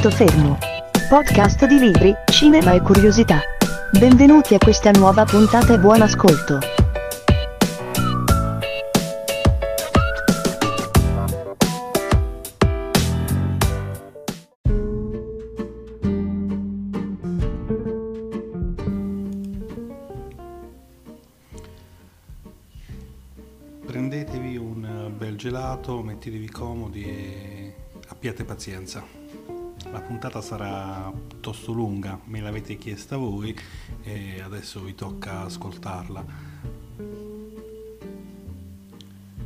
Punto fermo. Podcast di libri, cinema e curiosità. Benvenuti a questa nuova puntata e buon ascolto. Prendetevi un bel gelato, mettetevi comodi e abbiate pazienza. La puntata sarà piuttosto lunga, me l'avete chiesta voi e adesso vi tocca ascoltarla.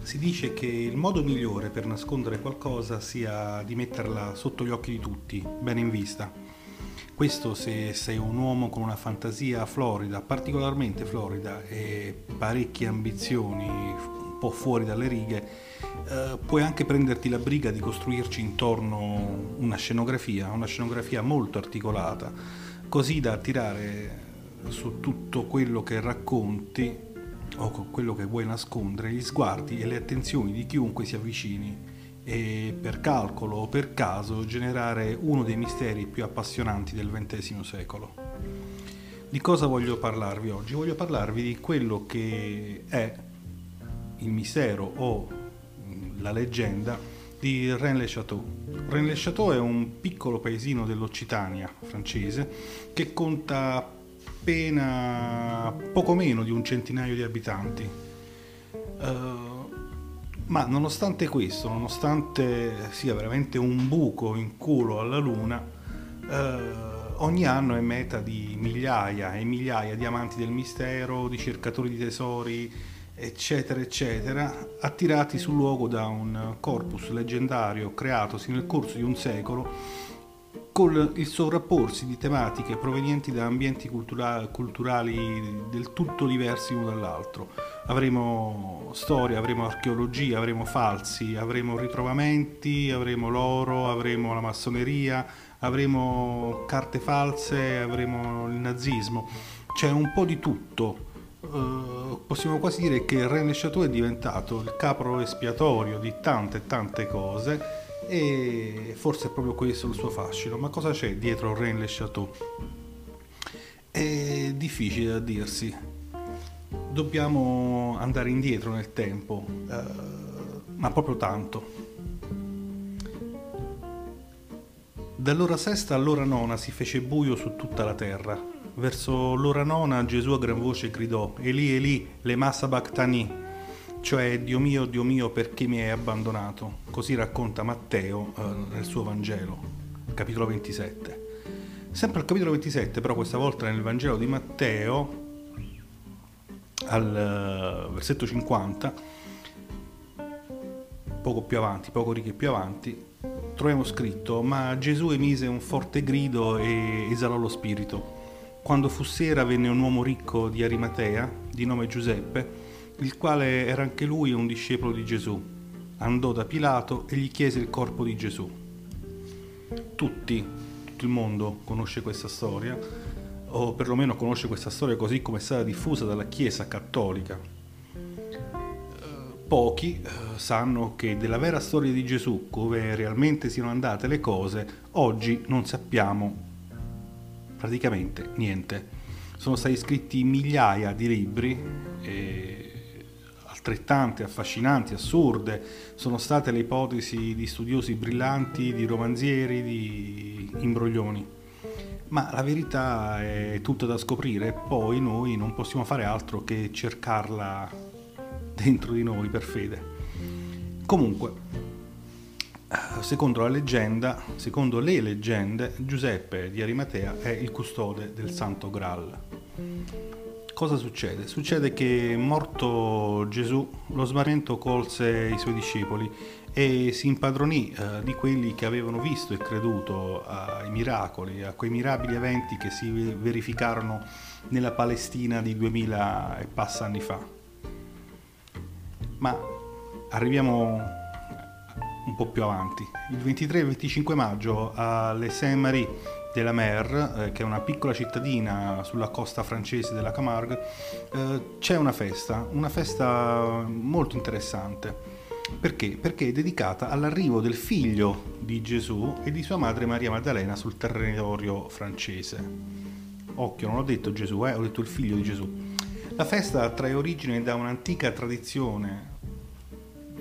Si dice che il modo migliore per nascondere qualcosa sia di metterla sotto gli occhi di tutti, bene in vista. Questo se sei un uomo con una fantasia florida, particolarmente florida e parecchie ambizioni un po' fuori dalle righe, eh, puoi anche prenderti la briga di costruirci intorno una scenografia, una scenografia molto articolata, così da attirare su tutto quello che racconti o quello che vuoi nascondere gli sguardi e le attenzioni di chiunque si avvicini e per calcolo o per caso generare uno dei misteri più appassionanti del XX secolo. Di cosa voglio parlarvi oggi? Voglio parlarvi di quello che è il mistero o la leggenda di Rennes-le-Château. Rennes-le-Château è un piccolo paesino dell'Occitania francese che conta appena poco meno di un centinaio di abitanti. Uh, ma nonostante questo, nonostante sia veramente un buco in culo alla luna, eh, ogni anno è meta di migliaia e migliaia di amanti del mistero, di cercatori di tesori, eccetera, eccetera, attirati sul luogo da un corpus leggendario creatosi nel corso di un secolo con il sovrapporsi di tematiche provenienti da ambienti cultura- culturali del tutto diversi l'uno dall'altro. Avremo storia, avremo archeologia, avremo falsi, avremo ritrovamenti, avremo l'oro, avremo la massoneria, avremo carte false, avremo il nazismo. C'è un po' di tutto. Uh, possiamo quasi dire che il Chateau è diventato il capro espiatorio di tante tante cose e forse è proprio questo il suo fascino. Ma cosa c'è dietro Rennes Chateau? È difficile da dirsi. Dobbiamo andare indietro nel tempo, eh, ma proprio tanto. Dall'ora sesta all'ora nona si fece buio su tutta la terra. Verso l'ora nona Gesù a gran voce gridò: Eli Eli, le massa bactani, cioè Dio mio, Dio mio, perché mi hai abbandonato? Così racconta Matteo eh, nel suo Vangelo, capitolo 27. Sempre al capitolo 27, però questa volta nel Vangelo di Matteo, al uh, versetto 50, poco più avanti, poco righe più avanti, troviamo scritto, ma Gesù emise un forte grido e esalò lo spirito. Quando fu sera venne un uomo ricco di Arimatea, di nome Giuseppe, il quale era anche lui un discepolo di Gesù. Andò da Pilato e gli chiese il corpo di Gesù. Tutti, tutto il mondo conosce questa storia, o perlomeno conosce questa storia così come è stata diffusa dalla Chiesa cattolica. Pochi eh, sanno che della vera storia di Gesù, come realmente siano andate le cose, oggi non sappiamo praticamente niente. Sono stati scritti migliaia di libri e altrettante affascinanti, assurde, sono state le ipotesi di studiosi brillanti, di romanzieri, di imbroglioni. Ma la verità è tutta da scoprire e poi noi non possiamo fare altro che cercarla dentro di noi per fede. Comunque, secondo la leggenda, secondo le leggende, Giuseppe di Arimatea è il custode del Santo Graal cosa succede? Succede che morto Gesù, lo smarrimento colse i suoi discepoli e si impadronì eh, di quelli che avevano visto e creduto ai miracoli, a quei mirabili eventi che si verificarono nella Palestina di 2000 e passa anni fa. Ma arriviamo un po' più avanti. Il 23 e 25 maggio alle Saint-Marie de la Mer, eh, che è una piccola cittadina sulla costa francese della Camargue, eh, c'è una festa, una festa molto interessante. Perché? Perché è dedicata all'arrivo del figlio di Gesù e di sua madre Maria Maddalena sul territorio francese. Occhio, non ho detto Gesù, eh, ho detto il figlio di Gesù. La festa trae origine da un'antica tradizione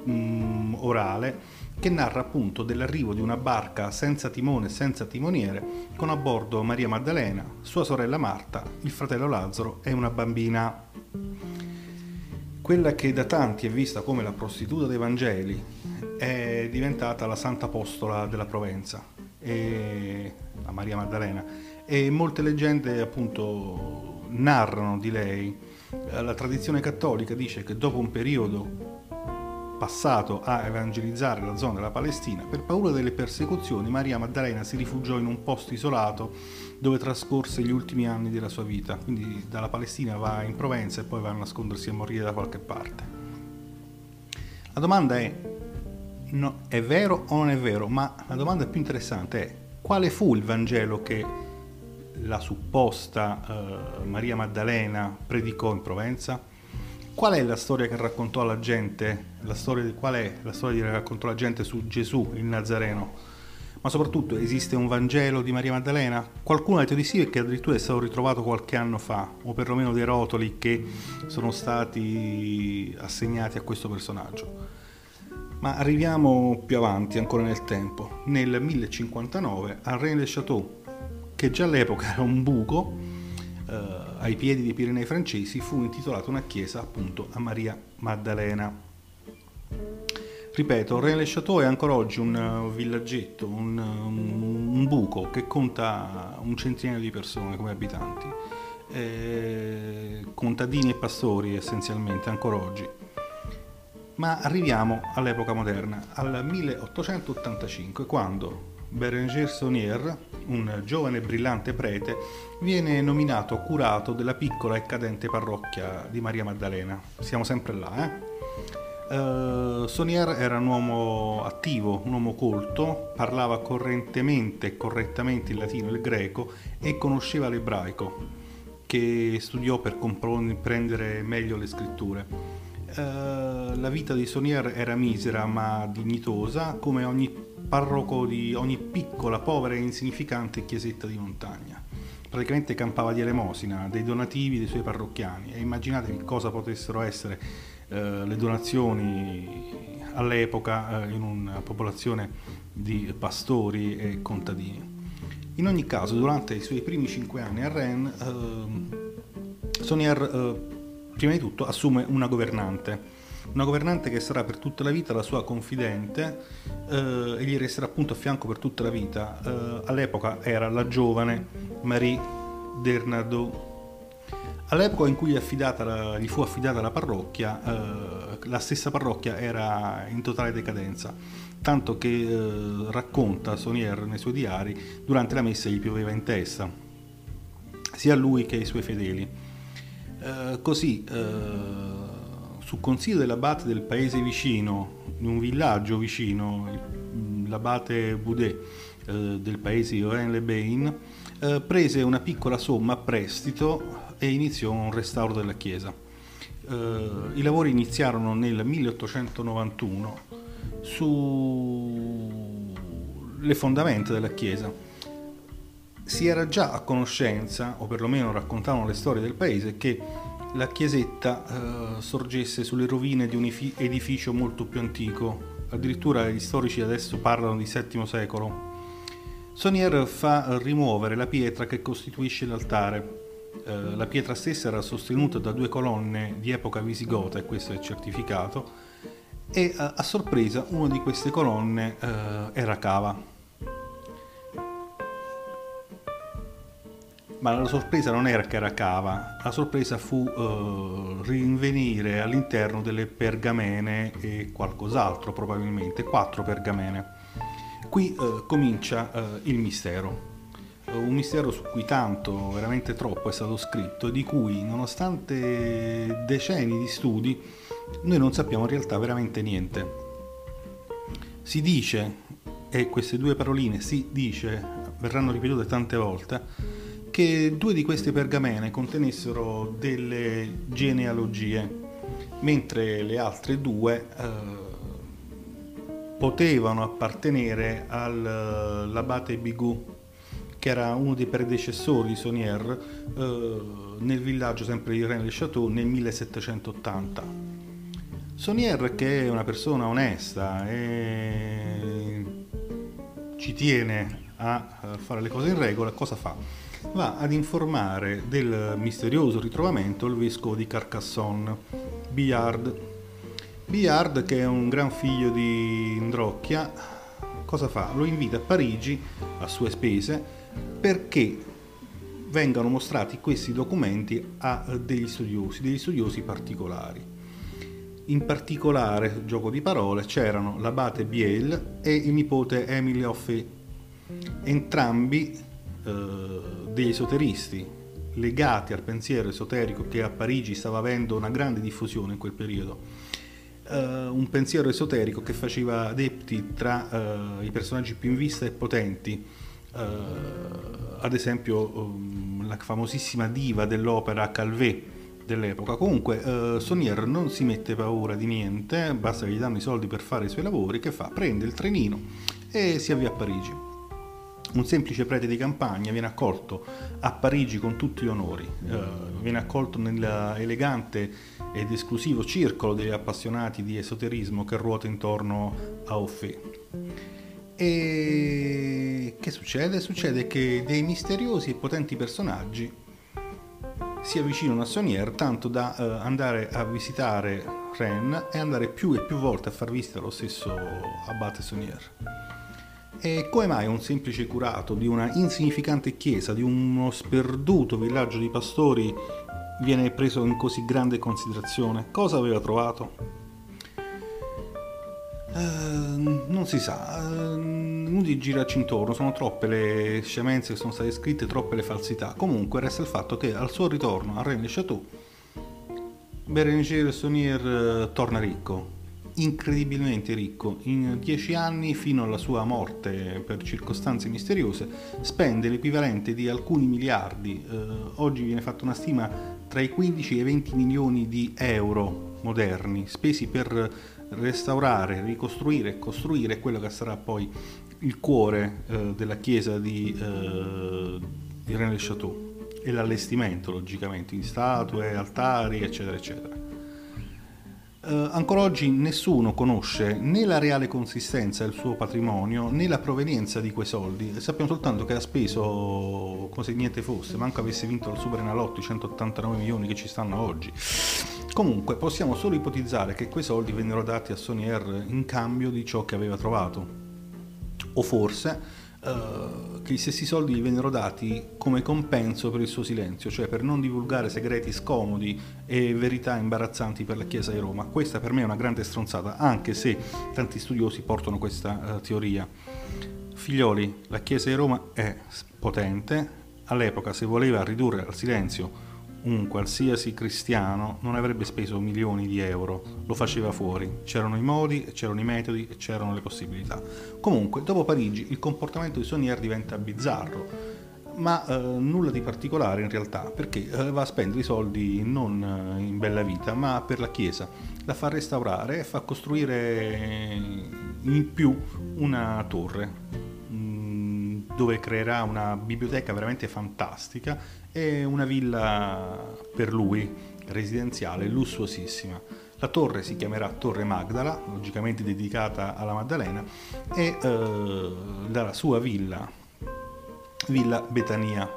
mm, orale che narra appunto dell'arrivo di una barca senza timone e senza timoniere, con a bordo Maria Maddalena, sua sorella Marta, il fratello Lazzaro e una bambina. Quella che da tanti è vista come la prostituta dei Vangeli è diventata la Santa Apostola della Provenza, e, la Maria Maddalena, e molte leggende appunto narrano di lei. La tradizione cattolica dice che dopo un periodo passato a evangelizzare la zona della Palestina, per paura delle persecuzioni Maria Maddalena si rifugiò in un posto isolato dove trascorse gli ultimi anni della sua vita, quindi dalla Palestina va in Provenza e poi va a nascondersi a morire da qualche parte. La domanda è, no, è vero o non è vero? Ma la domanda più interessante è, quale fu il Vangelo che la supposta uh, Maria Maddalena predicò in Provenza? Qual è la storia che raccontò alla gente? La storia, qual è la storia che raccontò alla gente su Gesù, il Nazareno? Ma soprattutto esiste un Vangelo di Maria Maddalena? Qualcuno ha detto di sì che addirittura è stato ritrovato qualche anno fa, o perlomeno dei rotoli che sono stati assegnati a questo personaggio. Ma arriviamo più avanti, ancora nel tempo. Nel 1059 a Rennes le Château, che già all'epoca era un buco, eh, ai piedi dei Pirenei francesi fu intitolata una chiesa appunto a Maria Maddalena. Ripeto, Rennes-le-Château è ancora oggi un uh, villaggetto, un, un, un, buco che conta un centinaio di persone come abitanti, eh, contadini e pastori essenzialmente ancora oggi. Ma arriviamo all'epoca moderna, al 1885, quando Berenger Saunier, un giovane e brillante prete, viene nominato curato della piccola e cadente parrocchia di Maria Maddalena. Siamo sempre là, eh? Uh, Saunier era un uomo attivo, un uomo colto, parlava correntemente e correttamente il latino e il greco e conosceva l'ebraico, che studiò per comprendere meglio le scritture. Uh, la vita di Saunier era misera ma dignitosa, come ogni parroco di ogni piccola, povera e insignificante chiesetta di montagna. Praticamente campava di elemosina, dei donativi dei suoi parrocchiani e immaginate che cosa potessero essere eh, le donazioni all'epoca eh, in una popolazione di pastori e contadini. In ogni caso, durante i suoi primi cinque anni a Rennes, eh, Sonier prima di tutto assume una governante una governante che sarà per tutta la vita la sua confidente eh, e gli resterà appunto a fianco per tutta la vita. Eh, all'epoca era la giovane Marie Dernadot. All'epoca in cui gli, la, gli fu affidata la parrocchia, eh, la stessa parrocchia era in totale decadenza, tanto che eh, racconta Sonier nei suoi diari, durante la messa gli pioveva in testa, sia a lui che ai suoi fedeli. Eh, così eh, su consiglio dell'abate del paese vicino, di un villaggio vicino, l'abate Boudet eh, del paese di Oren-le-Bain, eh, prese una piccola somma a prestito e iniziò un restauro della chiesa. Eh, I lavori iniziarono nel 1891 sulle fondamenta della chiesa. Si era già a conoscenza, o perlomeno raccontavano le storie del paese, che la chiesetta eh, sorgesse sulle rovine di un edificio molto più antico, addirittura gli storici adesso parlano di VII secolo. Sonier fa rimuovere la pietra che costituisce l'altare. Eh, la pietra stessa era sostenuta da due colonne di epoca visigota, e questo è certificato, e a, a sorpresa una di queste colonne eh, era cava. Ma la sorpresa non era che era cava, la sorpresa fu uh, rinvenire all'interno delle pergamene e qualcos'altro probabilmente, quattro pergamene. Qui uh, comincia uh, il mistero, un mistero su cui tanto, veramente troppo è stato scritto e di cui nonostante decenni di studi noi non sappiamo in realtà veramente niente. Si dice, e queste due paroline si dice, verranno ripetute tante volte, che due di queste pergamene contenessero delle genealogie, mentre le altre due eh, potevano appartenere all'abate Bigot, che era uno dei predecessori di Saunier eh, nel villaggio sempre di Rennes-le-Château nel 1780. Saunier che è una persona onesta e ci tiene a fare le cose in regola, cosa fa? Va ad informare del misterioso ritrovamento il vescovo di Carcassonne, Billard, Billard, che è un gran figlio di Indrocchia, cosa fa? Lo invita a Parigi a sue spese perché vengano mostrati questi documenti a degli studiosi, degli studiosi particolari. In particolare, gioco di parole, c'erano l'abate Biel e il nipote Emile Offet, entrambi eh, degli esoteristi legati al pensiero esoterico che a Parigi stava avendo una grande diffusione in quel periodo uh, un pensiero esoterico che faceva adepti tra uh, i personaggi più in vista e potenti, uh, ad esempio um, la famosissima diva dell'opera Calvé dell'epoca. Comunque Sonier non si mette paura di niente, basta che gli danno i soldi per fare i suoi lavori, che fa? Prende il trenino e si avvia a Parigi un semplice prete di campagna viene accolto a Parigi con tutti gli onori, eh, viene accolto nell'elegante ed esclusivo circolo degli appassionati di esoterismo che ruota intorno a Offè. E che succede? Succede che dei misteriosi e potenti personaggi si avvicinano a Sonier tanto da eh, andare a visitare Rennes e andare più e più volte a far visita allo stesso abate Sonier. E come mai un semplice curato di una insignificante chiesa, di uno sperduto villaggio di pastori, viene preso in così grande considerazione? Cosa aveva trovato? Uh, non si sa, uh, inutile girarci intorno, sono troppe le scemenze che sono state scritte, troppe le falsità. Comunque resta il fatto che al suo ritorno a Rennes-le-Château, Berenger Saunier uh, torna ricco, incredibilmente ricco. In dieci anni, fino alla sua morte per circostanze misteriose, spende l'equivalente di alcuni miliardi. Eh, oggi viene fatta una stima tra i 15 e i 20 milioni di euro moderni, spesi per restaurare, ricostruire e costruire quello che sarà poi il cuore eh, della chiesa di, eh, di René Château e l'allestimento logicamente di statue, altari eccetera eccetera. Uh, ancora oggi nessuno conosce né la reale consistenza del suo patrimonio né la provenienza di quei soldi. Sappiamo soltanto che ha speso come se niente fosse, manco avesse vinto il Super Enalotto, i 189 milioni che ci stanno oggi. Comunque possiamo solo ipotizzare che quei soldi vennero dati a Sonier in cambio di ciò che aveva trovato. O forse uh, che gli stessi soldi gli vennero dati come compenso per il suo silenzio, cioè per non divulgare segreti scomodi e verità imbarazzanti per la Chiesa di Roma. Questa per me è una grande stronzata, anche se tanti studiosi portano questa uh, teoria. Figlioli, la Chiesa di Roma è potente, all'epoca se voleva ridurre al silenzio un qualsiasi cristiano non avrebbe speso milioni di euro, lo faceva fuori. C'erano i modi, c'erano i metodi e c'erano le possibilità. Comunque, dopo Parigi il comportamento di Sonier diventa bizzarro, ma eh, nulla di particolare in realtà, perché eh, va a spendere i soldi non eh, in bella vita, ma per la chiesa. La fa restaurare e fa costruire in più una torre mm, dove creerà una biblioteca veramente fantastica e una villa per lui, residenziale, lussuosissima. La torre si chiamerà Torre Magdala, logicamente dedicata alla Maddalena, e eh, la sua villa, Villa Betania.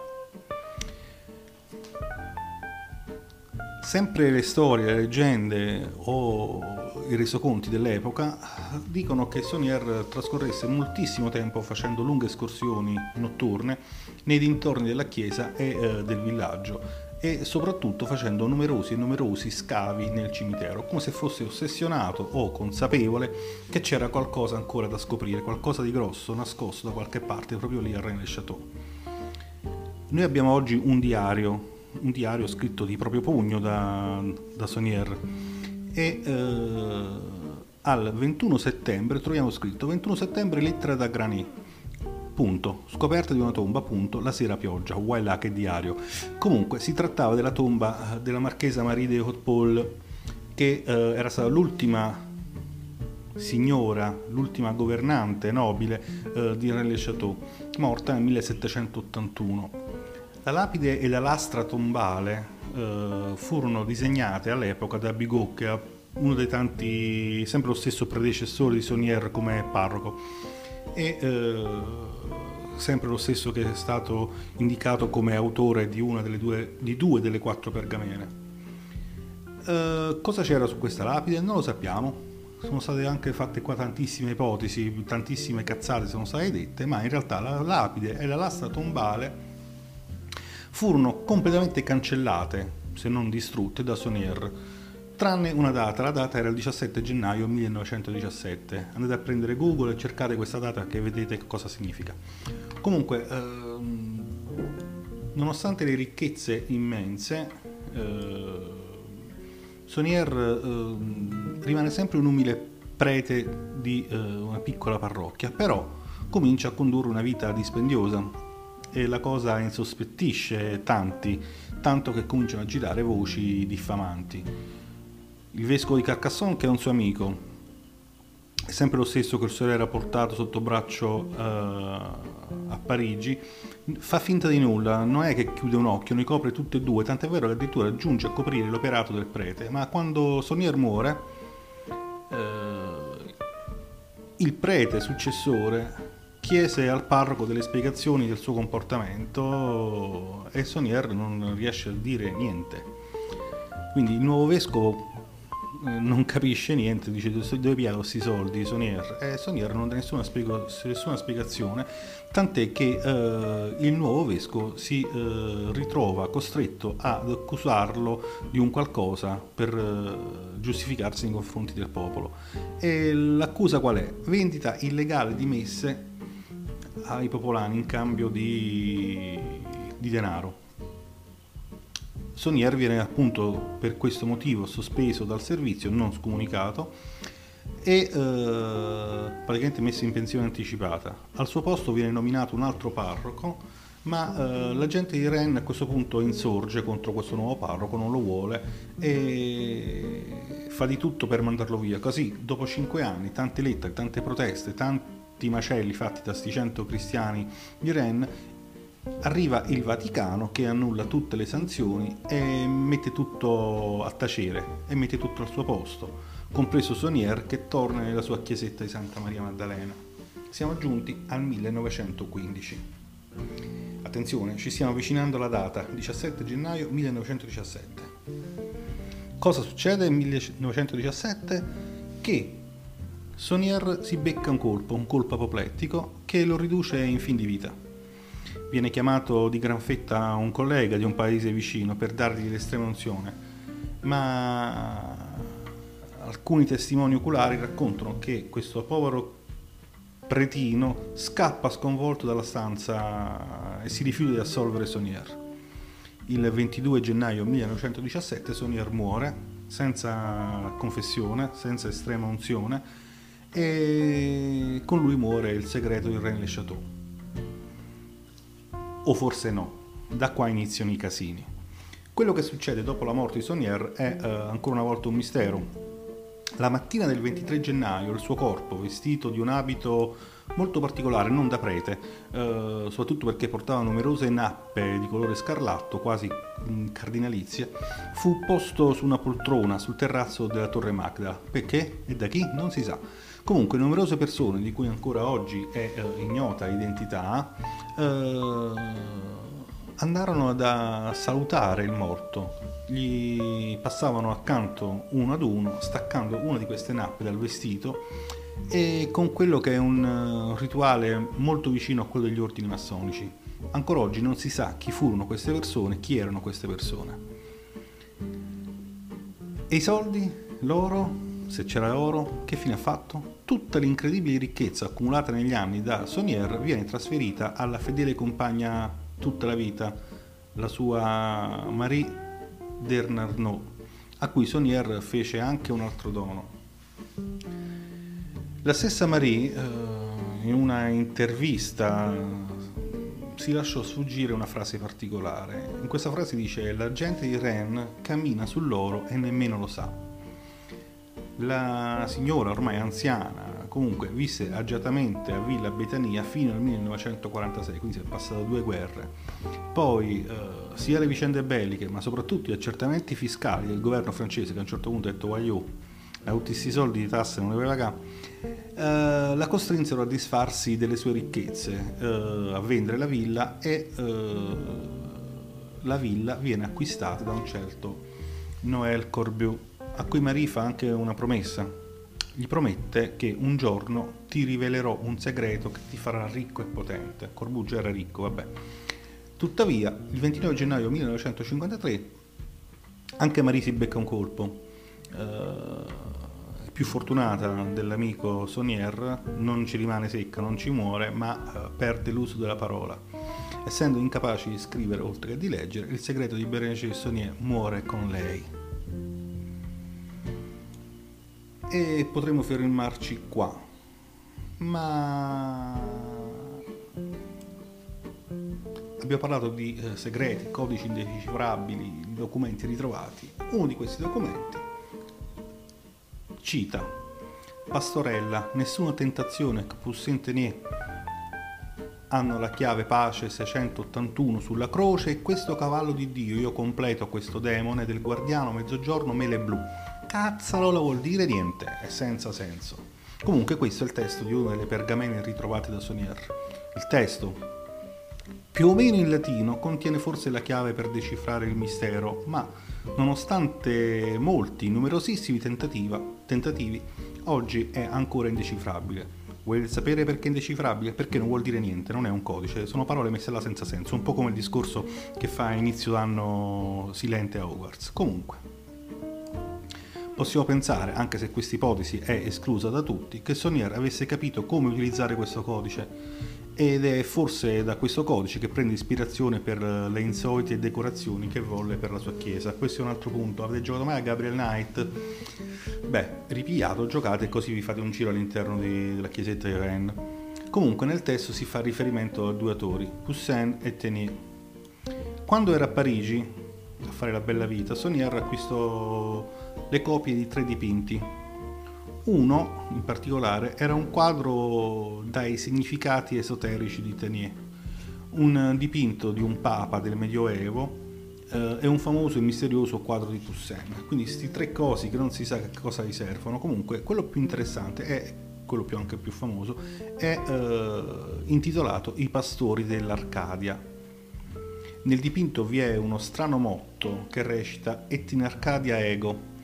Sempre le storie, le leggende o i resoconti dell'epoca dicono che Sonier trascorresse moltissimo tempo facendo lunghe escursioni notturne nei dintorni della chiesa e eh, del villaggio e soprattutto facendo numerosi e numerosi scavi nel cimitero, come se fosse ossessionato o consapevole che c'era qualcosa ancora da scoprire, qualcosa di grosso nascosto da qualche parte proprio lì a Rennes-le-Château. Noi abbiamo oggi un diario un diario scritto di proprio pugno da, da Sonier e eh, al 21 settembre troviamo scritto 21 settembre lettera da Granit punto, scoperta di una tomba, punto, la sera pioggia, là che diario. Comunque si trattava della tomba eh, della marchesa Marie de Hautpoul che eh, era stata l'ultima signora, l'ultima governante nobile eh, di René Chateau, morta nel 1781. La lapide e la lastra tombale eh, furono disegnate all'epoca da Bigot, che è uno dei tanti, sempre lo stesso predecessore di Saunier come parroco, e eh, sempre lo stesso che è stato indicato come autore di, due, di due delle quattro pergamene. Eh, cosa c'era su questa lapide? Non lo sappiamo. Sono state anche fatte qua tantissime ipotesi, tantissime cazzate sono state dette, ma in realtà la lapide e la lastra tombale furono completamente cancellate, se non distrutte, da Sonier, tranne una data, la data era il 17 gennaio 1917. Andate a prendere Google e cercate questa data che vedete cosa significa. Comunque, ehm, nonostante le ricchezze immense, eh, Sonier eh, rimane sempre un umile prete di eh, una piccola parrocchia, però comincia a condurre una vita dispendiosa e la cosa insospettisce tanti, tanto che cominciano a girare voci diffamanti. Il vescovo di Carcassonne, che è un suo amico, è sempre lo stesso che il suo era portato sotto braccio uh, a Parigi, fa finta di nulla, non è che chiude un occhio, ne copre tutte e due, tant'è vero che addirittura giunge a coprire l'operato del prete, ma quando Sonier muore, uh, il prete successore chiese al parroco delle spiegazioni del suo comportamento e Sonier non riesce a dire niente. Quindi il nuovo vescovo eh, non capisce niente, dice dove pigliare questi soldi? Sonier. E Sonier non dà nessuna, spiego, nessuna spiegazione tant'è che eh, il nuovo vescovo si eh, ritrova costretto ad accusarlo di un qualcosa per eh, giustificarsi nei confronti del popolo. E l'accusa qual è? vendita illegale di messe ai popolani in cambio di, di denaro Sonier viene appunto per questo motivo sospeso dal servizio, non scomunicato e eh, praticamente messo in pensione anticipata. Al suo posto viene nominato un altro parroco, ma eh, la gente di Rennes a questo punto insorge contro questo nuovo parroco, non lo vuole e fa di tutto per mandarlo via. Così, dopo cinque anni, tante lettere, tante proteste, tanti macelli fatti da sti cento cristiani di Rennes, arriva il Vaticano che annulla tutte le sanzioni e mette tutto a tacere e mette tutto al suo posto, compreso Sonier che torna nella sua chiesetta di Santa Maria Maddalena. Siamo giunti al 1915. Attenzione, ci stiamo avvicinando alla data, 17 gennaio 1917. Cosa succede nel 1917? Che Sonier si becca un colpo, un colpo apoplettico, che lo riduce in fin di vita viene chiamato di gran fetta un collega di un paese vicino per dargli l'estrema unzione, ma alcuni testimoni oculari raccontano che questo povero pretino scappa sconvolto dalla stanza e si rifiuta di assolvere Sonier. Il 22 gennaio 1917 Sonier muore senza confessione, senza estrema unzione e con lui muore il segreto di René Le Chateau o forse no. Da qua iniziano i casini. Quello che succede dopo la morte di Sonier è eh, ancora una volta un mistero. La mattina del 23 gennaio il suo corpo, vestito di un abito molto particolare, non da prete, eh, soprattutto perché portava numerose nappe di colore scarlatto, quasi cardinalizie, fu posto su una poltrona sul terrazzo della Torre Magda. Perché? E da chi? Non si sa. Comunque numerose persone di cui ancora oggi è eh, ignota l'identità eh, andarono ad salutare il morto, gli passavano accanto uno ad uno, staccando una di queste nappe dal vestito e con quello che è un eh, rituale molto vicino a quello degli ordini massonici. Ancora oggi non si sa chi furono queste persone, chi erano queste persone. E i soldi? L'oro? Se c'era oro, che fine ha fatto? Tutta l'incredibile ricchezza accumulata negli anni da Sonier viene trasferita alla fedele compagna tutta la vita, la sua Marie Dernarnaud, a cui Sonier fece anche un altro dono. La stessa Marie, eh, in una intervista, si lasciò sfuggire una frase particolare. In questa frase dice: La gente di Rennes cammina sull'oro e nemmeno lo sa. La signora ormai anziana comunque visse agiatamente a Villa Betania fino al 1946, quindi si è passato due guerre. Poi eh, sia le vicende belliche, ma soprattutto gli accertamenti fiscali del governo francese che a un certo punto ha detto Wagliò, a tutti questi soldi di tasse non le aveva pagare, eh, la costrinsero a disfarsi delle sue ricchezze, eh, a vendere la villa e eh, la villa viene acquistata da un certo Noël Corbiou, a cui Marie fa anche una promessa gli promette che un giorno ti rivelerò un segreto che ti farà ricco e potente. Corbuggio era ricco, vabbè. Tuttavia, il 29 gennaio 1953 anche Marie si becca un colpo. Uh, più fortunata dell'amico Sonier non ci rimane secca, non ci muore, ma uh, perde l'uso della parola. Essendo incapace di scrivere oltre che di leggere, il segreto di Berenice Sonier muore con lei. E potremmo fermarci qua. Ma abbiamo parlato di eh, segreti, codici indecifrabili, documenti ritrovati. Uno di questi documenti cita Pastorella, nessuna tentazione che possente ne hanno la chiave pace 681 sulla croce e questo cavallo di Dio io completo questo demone del guardiano mezzogiorno mele blu cazzalo lo vuol dire niente, è senza senso. Comunque questo è il testo di una delle pergamene ritrovate da Sonier. Il testo, più o meno in latino, contiene forse la chiave per decifrare il mistero, ma nonostante molti, numerosissimi tentativi, oggi è ancora indecifrabile. Vuoi sapere perché è indecifrabile? Perché non vuol dire niente, non è un codice, sono parole messe là senza senso, un po' come il discorso che fa inizio d'anno Silente a Hogwarts. Comunque. Possiamo pensare, anche se questa ipotesi è esclusa da tutti, che Sonier avesse capito come utilizzare questo codice ed è forse da questo codice che prende ispirazione per le insolite decorazioni che volle per la sua chiesa. Questo è un altro punto. Avete giocato mai a Gabriel Knight? Beh, ripigliato, giocate e così vi fate un giro all'interno di, della chiesetta di Rennes. Comunque nel testo si fa riferimento a due autori, Poussin e Tenier. Quando era a Parigi a fare la bella vita, Sonier acquistò le copie di tre dipinti. Uno, in particolare, era un quadro dai significati esoterici di Tenier, un dipinto di un papa del Medioevo eh, e un famoso e misterioso quadro di Poussin. Quindi questi tre cosi che non si sa che cosa gli servono. Comunque, quello più interessante è quello più anche più famoso, è eh, intitolato I pastori dell'Arcadia. Nel dipinto vi è uno strano motto che recita Et in Arcadia ego,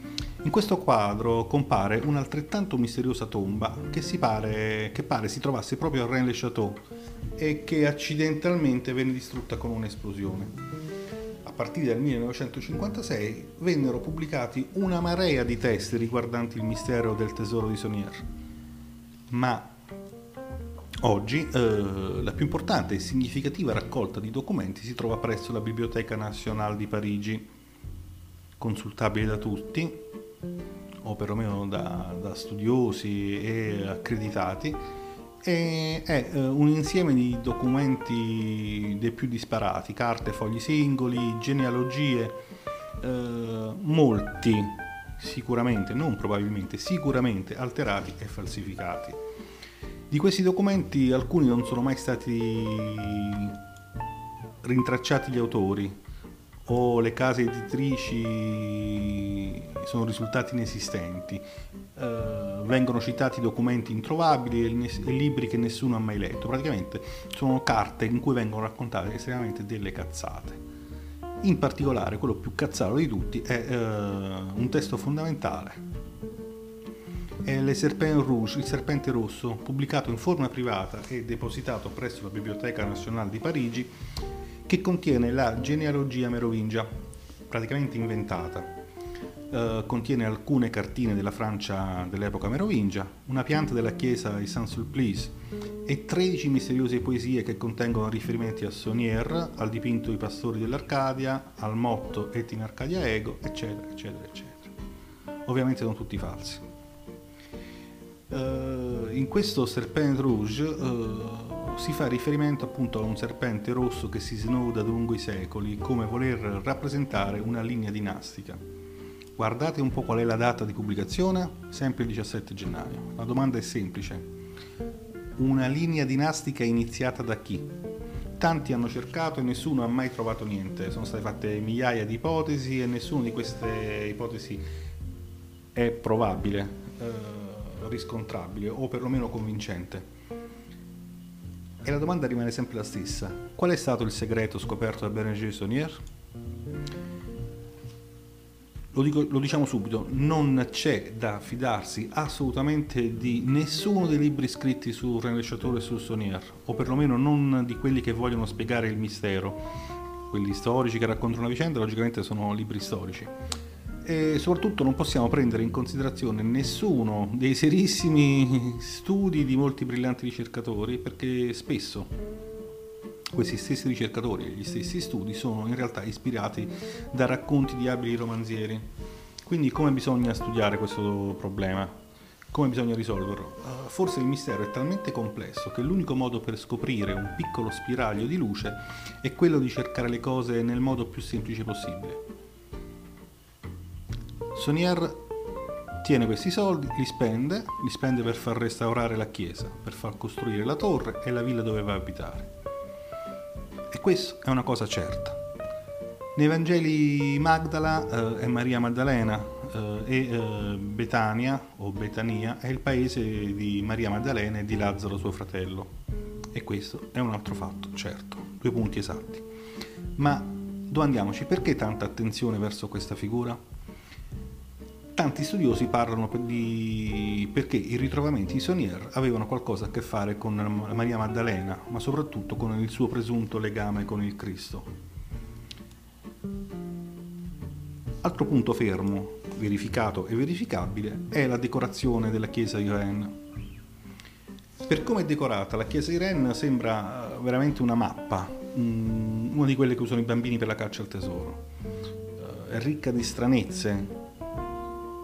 in questo quadro compare un'altrettanto misteriosa tomba che, pare, che pare si trovasse proprio a Rennes-le-Château e che accidentalmente venne distrutta con un'esplosione. A partire dal 1956 vennero pubblicati una marea di testi riguardanti il mistero del tesoro di Sonier. Ma oggi eh, la più importante e significativa raccolta di documenti si trova presso la Biblioteca Nazionale di Parigi, consultabile da tutti o perlomeno da, da studiosi e accreditati, e è eh, un insieme di documenti dei più disparati, carte, fogli singoli, genealogie, eh, molti sicuramente, non probabilmente, sicuramente alterati e falsificati. Di questi documenti alcuni non sono mai stati rintracciati gli autori, o le case editrici sono risultati inesistenti, eh, vengono citati documenti introvabili e, e, libri che nessuno ha mai letto, praticamente sono carte in cui vengono raccontate estremamente delle cazzate. In particolare quello più cazzato di tutti è eh, un testo fondamentale, è Rouge, il serpente rosso, pubblicato in forma privata e depositato presso la Biblioteca Nazionale di Parigi che contiene la genealogia merovingia, praticamente inventata. Uh, contiene alcune cartine della Francia dell'epoca merovingia, una pianta della chiesa di Saint-Sulpice e 13 misteriose poesie che contengono riferimenti a Sonier, al dipinto I pastori dell'Arcadia, al motto Et in Arcadia ego, eccetera, eccetera, eccetera. Ovviamente sono tutti falsi. Uh, in questo Serpent Rouge uh, si fa riferimento appunto a un serpente rosso che si snoda lungo i secoli come voler rappresentare una linea dinastica. Guardate un po' qual è la data di pubblicazione, sempre il 17 gennaio. La domanda è semplice. Una linea dinastica iniziata da chi? Tanti hanno cercato e nessuno ha mai trovato niente. Sono state fatte migliaia di ipotesi e nessuna di queste ipotesi è probabile, eh, riscontrabile o perlomeno convincente. E la domanda rimane sempre la stessa. Qual è stato il segreto scoperto da Bernard Saunier? Lo, dico, lo, diciamo subito, non c'è da fidarsi assolutamente di nessuno dei libri scritti su René e su Saunier, o perlomeno non di quelli che vogliono spiegare il mistero. Quelli storici che raccontano una vicenda, logicamente sono libri storici. E soprattutto non possiamo prendere in considerazione nessuno dei serissimi studi di molti brillanti ricercatori, perché spesso questi stessi ricercatori e gli stessi studi sono in realtà ispirati da racconti di abili romanzieri. Quindi come bisogna studiare questo problema? Come bisogna risolverlo? Uh, forse il mistero è talmente complesso che l'unico modo per scoprire un piccolo spiraglio di luce è quello di cercare le cose nel modo più semplice possibile. Sonier tiene questi soldi, li spende, li spende per far restaurare la chiesa, per far costruire la torre e la villa dove va a abitare. E questo è una cosa certa. Nei Vangeli Magdala eh, è Maria Maddalena eh, e eh, Betania o Betania è il paese di Maria Maddalena e di Lazzaro suo fratello. E questo è un altro fatto, certo, due punti esatti. Ma domandiamoci perché tanta attenzione verso questa figura? Tanti studiosi parlano di perché i ritrovamenti di Sonier avevano qualcosa a che fare con Maria Maddalena, ma soprattutto con il suo presunto legame con il Cristo. Altro punto fermo, verificato e verificabile, è la decorazione della chiesa di Rennes. Per come è decorata, la chiesa di Rennes sembra eh, veramente una mappa, mm, una di quelle che usano i bambini per la caccia al tesoro. Eh, è ricca di stranezze,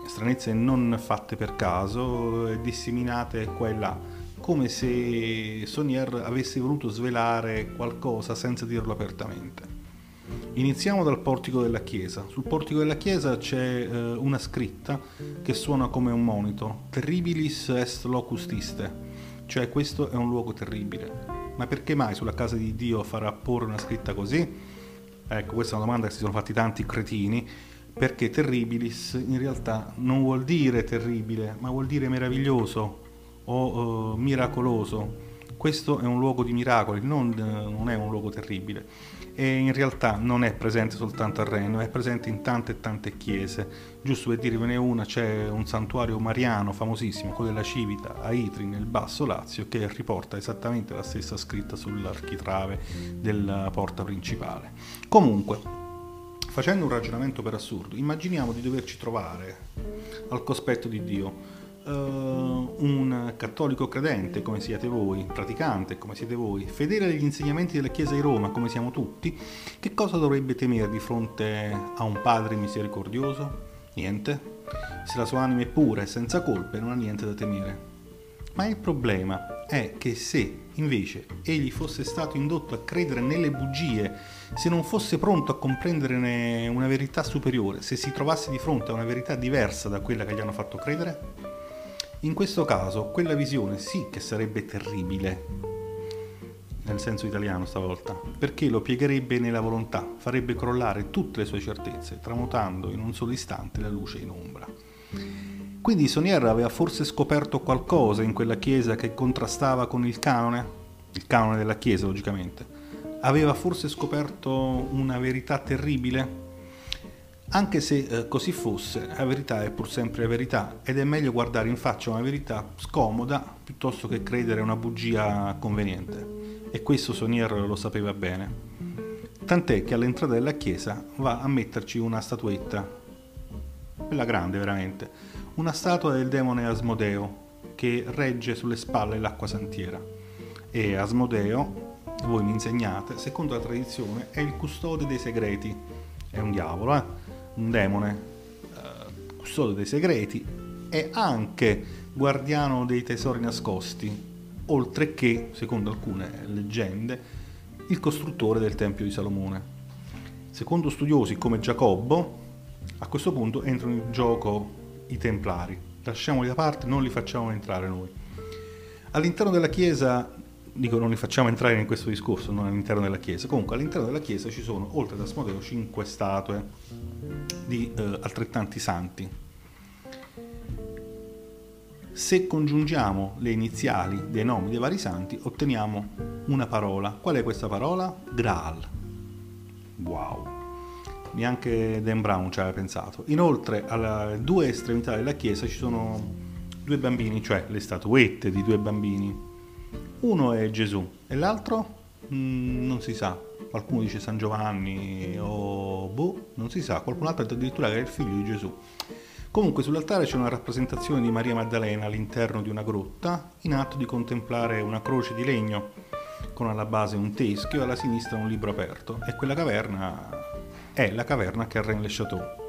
stranezze non fatte per caso, disseminate qua e là, come se Sonier avesse voluto svelare qualcosa senza dirlo apertamente. Iniziamo dal portico della chiesa. Sul portico della chiesa c'è eh, una scritta che suona come un monito, Terribilis est locus iste, cioè questo è un luogo terribile. Ma perché mai sulla casa di Dio farà porre una scritta così? Ecco, questa è una domanda che si sono fatti tanti cretini perché terribilis in realtà non vuol dire terribile, ma vuol dire meraviglioso o uh, miracoloso. Questo è un luogo di miracoli, non, non, è un luogo terribile. E in realtà non è presente soltanto a Rennes, è presente in tante e tante chiese. Giusto per dirvene una, c'è un santuario mariano famosissimo, quello della Civita, a Itri, nel Basso Lazio, che riporta esattamente la stessa scritta sull'architrave della porta principale. Comunque, facendo un ragionamento per assurdo, immaginiamo di doverci trovare al cospetto di Dio uh, un cattolico credente come siete voi, praticante come siete voi, fedele agli insegnamenti della Chiesa di Roma come siamo tutti, che cosa dovrebbe temere di fronte a un Padre misericordioso? Niente. Se la sua anima è pura e senza colpe, non ha niente da temere. Ma il problema è che se invece egli fosse stato indotto a credere nelle bugie, se non fosse pronto a comprenderne una verità superiore, se si trovasse di fronte a una verità diversa da quella che gli hanno fatto credere, in questo caso quella visione sì che sarebbe terribile, nel senso italiano stavolta, perché lo piegherebbe nella volontà, farebbe crollare tutte le sue certezze, tramutando in un solo istante la luce in ombra. Quindi Sonier aveva forse scoperto qualcosa in quella chiesa che contrastava con il canone, il canone della chiesa logicamente. Aveva forse scoperto una verità terribile? Anche se eh, così fosse, la verità è pur sempre la verità ed è meglio guardare in faccia una verità scomoda piuttosto che credere a una bugia conveniente. E questo Sonier lo sapeva bene. Tant'è che all'entrata della chiesa va a metterci una statuetta, quella grande veramente, una statua del demone Asmodeo che regge sulle spalle l'acqua santiera. E Asmodeo, voi mi insegnate, secondo la tradizione è il custode dei segreti. È un diavolo, eh? un demone, eh, custode dei segreti e anche guardiano dei tesori nascosti, oltre che, secondo alcune leggende, il costruttore del Tempio di Salomone. Secondo studiosi come Giacobbo, A questo punto entrano in gioco i templari. Lasciamoli da parte, non li facciamo entrare noi. All'interno della chiesa, dico non li facciamo entrare in questo discorso, non all'interno della chiesa, comunque all'interno della chiesa ci sono, oltre ad Asmodeo, cinque statue di eh, altrettanti santi. Se congiungiamo le iniziali dei nomi dei vari santi, otteniamo una parola. Qual è questa parola? Graal. Wow neanche Dan Brown ci aveva pensato. Inoltre, alle due estremità della chiesa ci sono due bambini, cioè le statuette di due bambini. Uno è Gesù e l'altro mm, non si sa. Qualcuno dice San Giovanni o boh, non si sa. Qualcun altro addirittura che è il figlio di Gesù. Comunque sull'altare c'è una rappresentazione di Maria Maddalena all'interno di una grotta, in atto di contemplare una croce di legno con alla base un teschio e alla sinistra un libro aperto. E quella caverna è la caverna che arrende le Chateau.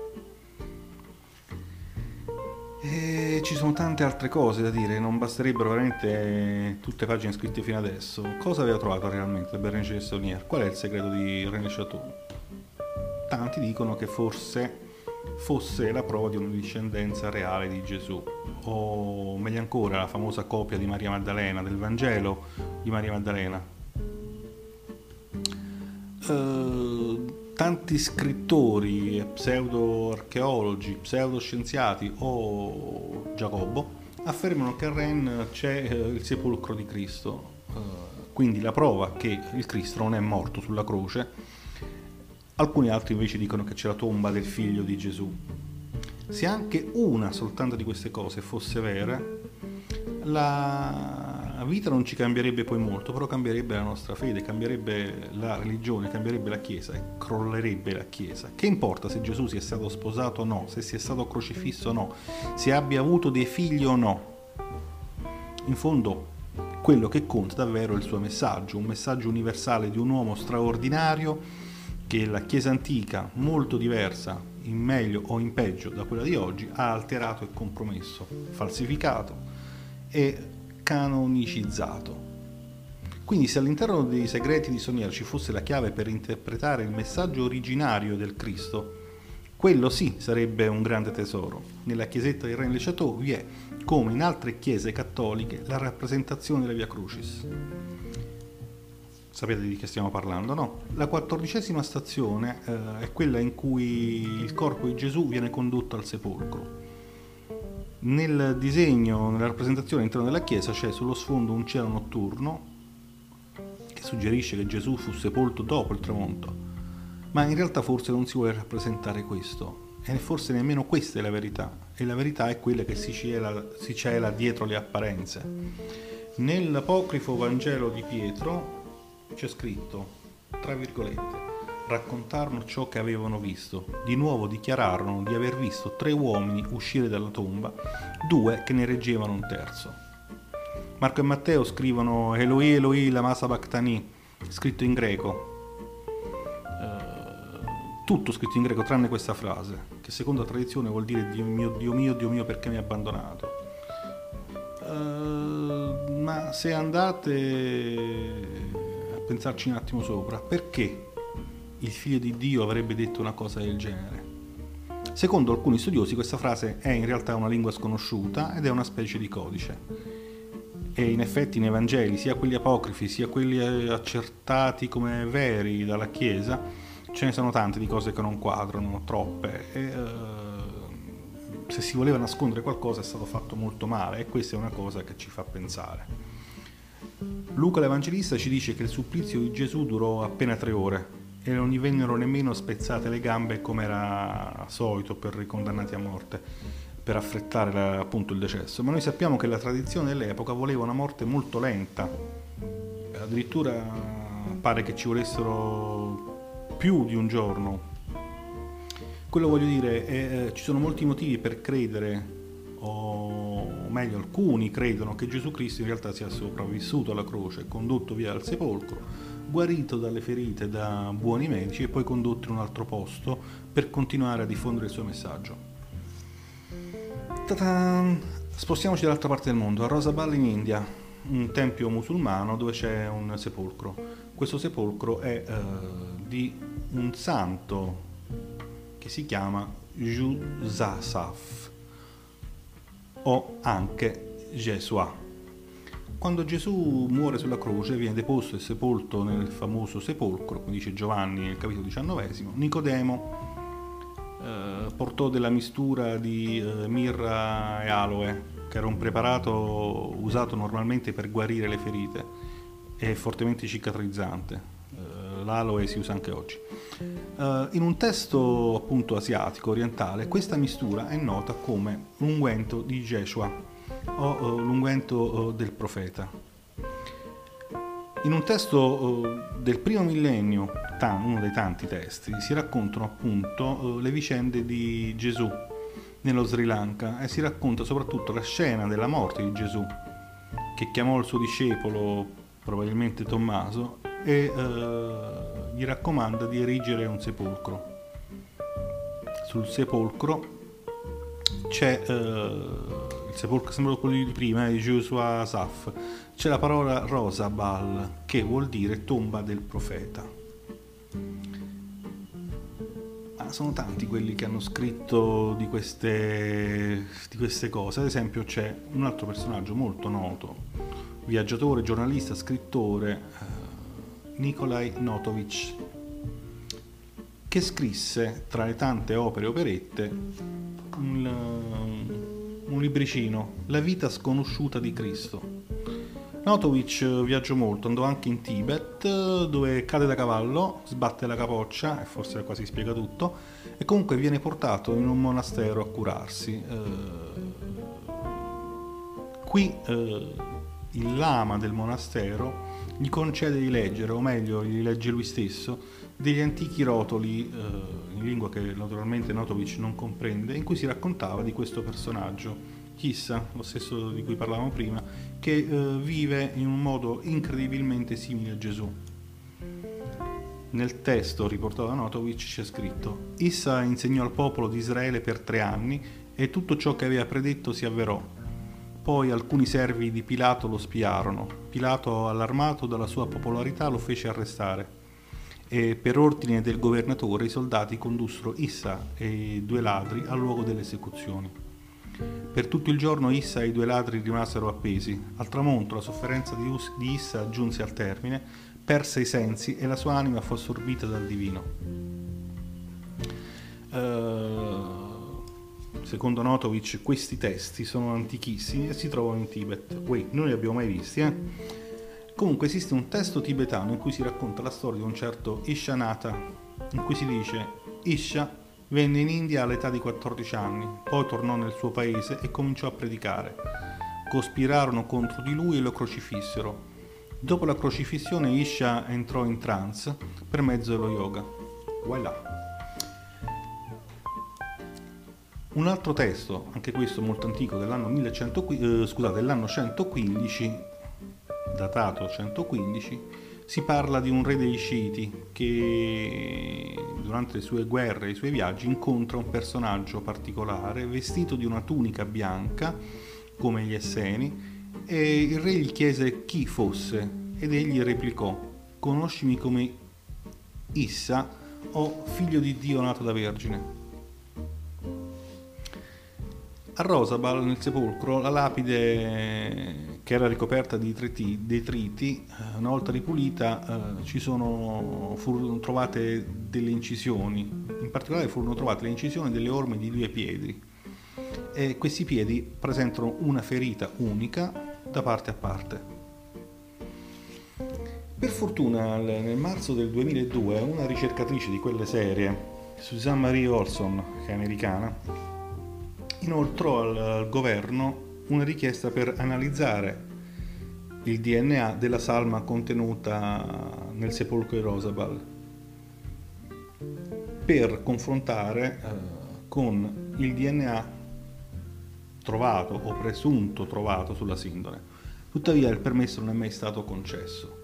E ci sono tante altre cose da dire, non basterebbero veramente tutte le pagine scritte fino adesso. Cosa aveva trovato realmente Bérenger de Saunier? Qual è il segreto di René Chateau? Tanti dicono che forse fosse la prova di una discendenza reale di Gesù, o meglio ancora la famosa copia di Maria Maddalena, del Vangelo di Maria Maddalena. Uh, tanti scrittori, pseudo-archeologi, pseudoscienziati o Giacobbo affermano che a Rennes c'è eh, il sepolcro di Cristo, eh, quindi la prova che il Cristo non è morto sulla croce. Alcuni altri invece dicono che c'è la tomba del figlio di Gesù. Se anche una soltanto di queste cose fosse vera, la vita non ci cambierebbe poi molto, però cambierebbe la nostra fede, cambierebbe la religione, cambierebbe la Chiesa e crollerebbe la Chiesa. Che importa se Gesù sia stato sposato o no, se sia stato crocifisso o no, se abbia avuto dei figli o no. In fondo quello che conta davvero è il suo messaggio, un messaggio universale di un uomo straordinario che la Chiesa antica, molto diversa, in meglio o in peggio da quella di oggi, ha alterato e compromesso, falsificato e canonicizzato. Quindi se all'interno dei segreti di Sonier ci fosse la chiave per interpretare il messaggio originario del Cristo, quello sì sarebbe un grande tesoro. Nella chiesetta di Rennes le Château vi è, come in altre chiese cattoliche, la rappresentazione della Via Crucis. Sapete di che stiamo parlando, no? La quattordicesima stazione eh, è quella in cui il corpo di Gesù viene condotto al sepolcro. Nel disegno, nella rappresentazione all'interno della chiesa c'è sullo sfondo un cielo notturno che suggerisce che Gesù fu sepolto dopo il tramonto, ma in realtà forse non si vuole rappresentare questo. E forse nemmeno questa è la verità. E la verità è quella che si cela, si cela dietro le apparenze. Nell'apocrifo Vangelo di Pietro c'è scritto, tra virgolette, raccontarono ciò che avevano visto. Di nuovo dichiararono di aver visto tre uomini uscire dalla tomba, due che ne reggevano un terzo. Marco e Matteo scrivono Eloi Eloi lama sabachthani, scritto in greco. Uh, tutto scritto in greco tranne questa frase, che secondo la tradizione vuol dire Dio mio, Dio mio, Dio mio perché mi hai abbandonato. Uh, ma se andate a pensarci un attimo sopra, perché il figlio di Dio avrebbe detto una cosa del genere. Secondo alcuni studiosi questa frase è in realtà una lingua sconosciuta ed è una specie di codice. E in effetti nei Vangeli, sia quelli apocrifi sia quelli eh, accertati come veri dalla Chiesa, ce ne sono tante di cose che non quadrano, troppe. E, uh, se si voleva nascondere qualcosa è stato fatto molto male e questa è una cosa che ci fa pensare. Luca l'Evangelista ci dice che il supplizio di Gesù durò appena tre ore, e non gli vennero nemmeno spezzate le gambe come era solito per i condannati a morte per affrettare appunto il decesso, ma noi sappiamo che la tradizione dell'epoca voleva una morte molto lenta, addirittura pare che ci volessero più di un giorno. Quello voglio dire, è, ci sono molti motivi per credere, o meglio alcuni credono che Gesù Cristo in realtà sia sopravvissuto alla croce, condotto via dal sepolcro, guarito dalle ferite da buoni medici e poi condotto in un altro posto per continuare a diffondere il suo messaggio. Ta-ta! Spostiamoci dall'altra parte del mondo, a Rosabal in India, un tempio musulmano dove c'è un sepolcro. Questo sepolcro è uh, di un santo che si chiama Jusasaf o anche Gesua. Quando Gesù muore sulla croce viene deposto e sepolto nel famoso sepolcro, come dice Giovanni nel capitolo diciannovesimo, Nicodemo eh, portò della mistura di eh, mirra e aloe, che era un preparato usato normalmente per guarire le ferite e fortemente cicatrizzante. Eh, l'aloe si usa anche oggi. Uh, in un testo appunto asiatico, orientale, questa mistura è nota come l'unguento di Jeshua o l'unguento del profeta. In un testo del primo millennio, uno dei tanti testi, si raccontano appunto le vicende di Gesù nello Sri Lanka e si racconta soprattutto la scena della morte di Gesù, che chiamò il suo discepolo, probabilmente Tommaso, e eh, gli raccomanda di erigere un sepolcro. Sul sepolcro c'è eh, il sepolcro, sembra quello di prima, di Joshua Asaf, c'è la parola Rosabal, che vuol dire tomba del profeta. Ma sono tanti quelli che hanno scritto di queste, di queste cose, ad esempio c'è un altro personaggio molto noto, viaggiatore, giornalista, scrittore, eh, Nikolai Notovic, che scrisse tra le tante opere e operette un, un libricino, La vita sconosciuta di Cristo. Notovic viaggiò molto, andò anche in Tibet, dove cade da cavallo, sbatte la capoccia, e forse quasi spiega tutto, e comunque viene portato in un monastero a curarsi. Eh, qui eh, il lama del monastero gli concede di leggere, o meglio, li legge lui stesso, degli antichi rotoli, eh, in lingua che naturalmente Notovic non comprende, in cui si raccontava di questo personaggio, Chissa, lo stesso di cui parlavamo prima, che eh, vive in un modo incredibilmente simile a Gesù. Nel testo riportato da Notovic c'è scritto Issa insegnò al popolo di Israele per tre anni e tutto ciò che aveva predetto si avverò poi alcuni servi di Pilato lo spiarono. Pilato, allarmato dalla sua popolarità, lo fece arrestare. E per ordine del governatore i soldati condussero Issa e i due ladri al luogo delle esecuzioni. Per tutto il giorno Issa e i due ladri rimasero appesi. Al tramonto la sofferenza di Issa giunse al termine, perse i sensi e la sua anima fu assorbita dal divino. Uh, Secondo Notovic questi testi sono antichissimi e si trovano in Tibet. Wait, non li abbiamo mai visti, eh? Comunque esiste un testo tibetano in cui si racconta la storia di un certo Ishanata, in cui si dice Isha venne in India all'età di 14 anni, poi tornò nel suo paese e cominciò a predicare. Cospirarono contro di lui e lo crocifissero. Dopo la crocifissione Isha entrò in trance per mezzo dello yoga. Voilà. Un altro testo, anche questo molto antico, dell'anno, 1100, eh, scusate, dell'anno 115, datato 115, si parla di un re dei Sciti che durante le sue guerre e i suoi viaggi incontra un personaggio particolare vestito di una tunica bianca come gli Esseni e il re gli chiese chi fosse ed egli replicò conoscimi come Issa o figlio di Dio nato da vergine. A Rosabal, nel sepolcro, la lapide che era ricoperta di detriti, eh, una volta ripulita, eh, sono, furono trovate delle incisioni, in particolare furono trovate le incisioni delle orme di due piedi e questi piedi presentano una ferita unica da parte a parte. Per fortuna nel marzo del 2002 una ricercatrice di quelle serie, Susan Marie Olson, che è americana, inoltrò al governo una richiesta per analizzare il DNA della salma contenuta nel sepolcro di Rosabal per confrontare eh, con il DNA trovato o presunto trovato sulla sindone. Tuttavia il permesso non è mai stato concesso.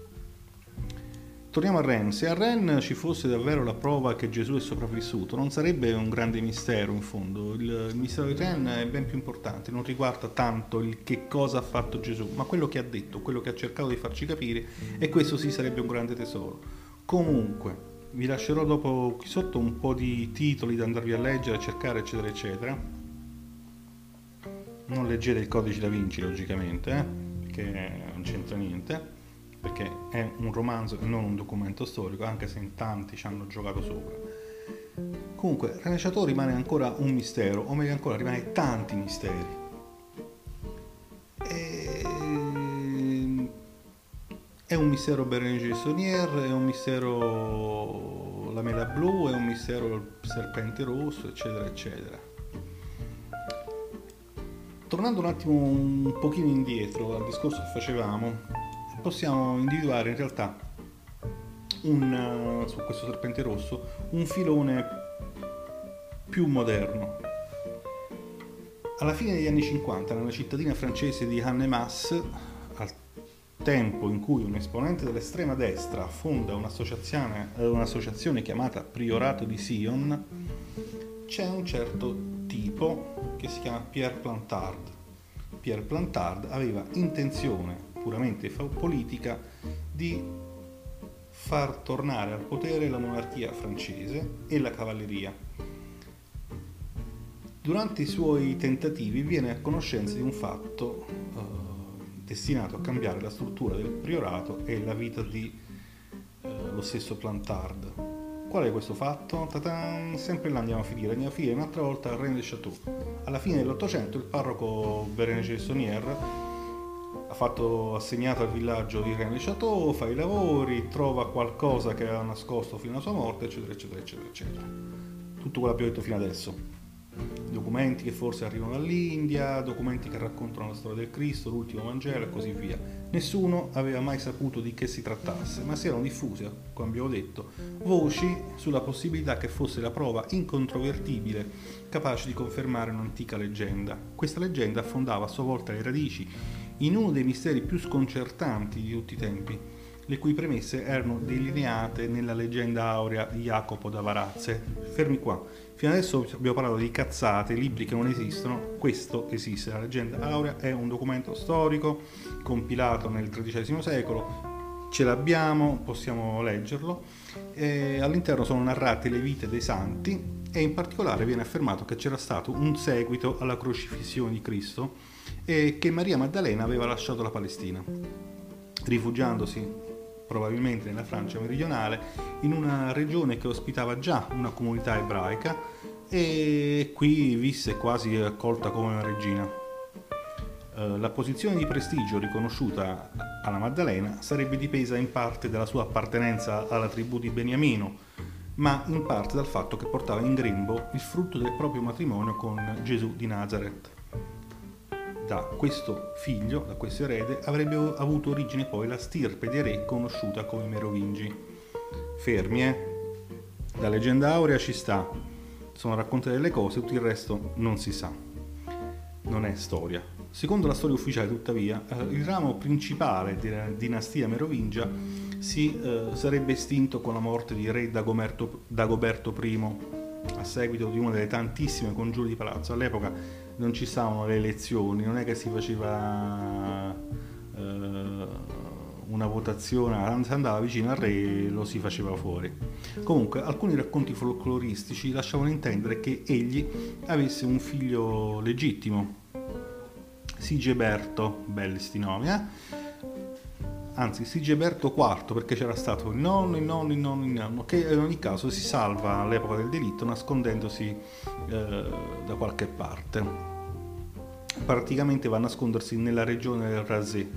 Torniamo a Ren. Se a Ren ci fosse davvero la prova che Gesù è sopravvissuto, non sarebbe un grande mistero in fondo. Il, il mistero di Ren è ben più importante, non riguarda tanto il che cosa ha fatto Gesù, ma quello che ha detto, quello che ha cercato di farci capire, e questo sì sarebbe un grande tesoro. Comunque, Vi lascerò dopo qui sotto un po' di titoli da andarvi a leggere, a cercare, eccetera, eccetera. Non leggete il codice da Vinci, logicamente, eh? perché non c'entra niente, perché è un romanzo e non un documento storico, anche se in tanti ci hanno giocato sopra. Comunque, René rimane ancora un mistero, o meglio ancora, rimane tanti misteri. E... È un mistero Berenice Saunier, è un mistero la mela blu, è un mistero il serpente rosso, eccetera, eccetera. Tornando un attimo un pochino indietro al discorso che facevamo, possiamo individuare in realtà un, su questo serpente rosso un filone più moderno. Alla fine degli anni 50, nella cittadina francese di Annemasse, al tempo in cui un esponente dell'estrema destra fonda un'associazione, eh, un'associazione chiamata Priorato di Sion, c'è un certo tipo che si chiama Pierre Plantard. Pierre Plantard aveva intenzione puramente politica di far tornare al potere la monarchia francese e la cavalleria. Durante i suoi tentativi viene a conoscenza di un fatto eh, destinato a cambiare la struttura del priorato e la vita di eh, lo stesso Plantard. Qual è questo fatto? Ta-tan, sempre là andiamo a finire, andiamo a finire un'altra volta al Reine de Château. Alla fine dell'Ottocento il parroco Bérenger Saunier fatto assegnato al villaggio di Reine de Château, fa i lavori, trova qualcosa che ha nascosto fino alla sua morte, eccetera, eccetera, eccetera, eccetera. Tutto quello che abbiamo detto fino adesso documenti che forse arrivano dall'India, documenti che raccontano la storia del Cristo, l'ultimo Vangelo e così via. Nessuno aveva mai saputo di che si trattasse, ma si erano diffuse, come abbiamo detto, voci sulla possibilità che fosse la prova incontrovertibile capace di confermare un'antica leggenda. Questa leggenda affondava a sua volta le radici in uno dei misteri più sconcertanti di tutti i tempi, le cui premesse erano delineate nella leggenda aurea di Jacopo da Varazze. Fermi qua. Fino adesso abbiamo parlato di cazzate, libri che non esistono, questo esiste, la leggenda aurea è un documento storico compilato nel XIII secolo, ce l'abbiamo, possiamo leggerlo, e all'interno sono narrate le vite dei santi e in particolare viene affermato che c'era stato un seguito alla crocifissione di Cristo e che Maria Maddalena aveva lasciato la Palestina, rifugiandosi probabilmente nella Francia meridionale, in una regione che ospitava già una comunità ebraica e qui visse quasi accolta come una regina. Eh, la posizione di prestigio riconosciuta alla Maddalena sarebbe dipesa in parte dalla sua appartenenza alla tribù di Beniamino, ma in parte dal fatto che portava in grembo il frutto del proprio matrimonio con Gesù di Nazareth da questo figlio, da questo erede, avrebbe avuto origine poi la stirpe dei re conosciuta come Merovingi. Fermi, eh? La leggenda aurea ci sta, sono racconte delle cose, tutto il resto non si sa. Non è storia. Secondo la storia ufficiale, tuttavia, eh, il ramo principale della dinastia merovingia si eh, sarebbe estinto con la morte di re Dagoberto, Dagoberto I a seguito di una delle tantissime congiure di palazzo. All'epoca non ci stavano le elezioni, non è che si faceva eh, una votazione, se andava vicino al re lo si faceva fuori. Comunque alcuni racconti folcloristici lasciavano intendere che egli avesse un figlio legittimo, Sigeberto, belli sti nomi, eh? Anzi Sigeberto IV perché c'era stato il nonno, il nonno, il nonno, il nonno, che in ogni caso si salva all'epoca del delitto nascondendosi eh, da qualche parte. Praticamente va a nascondersi nella regione del Razé,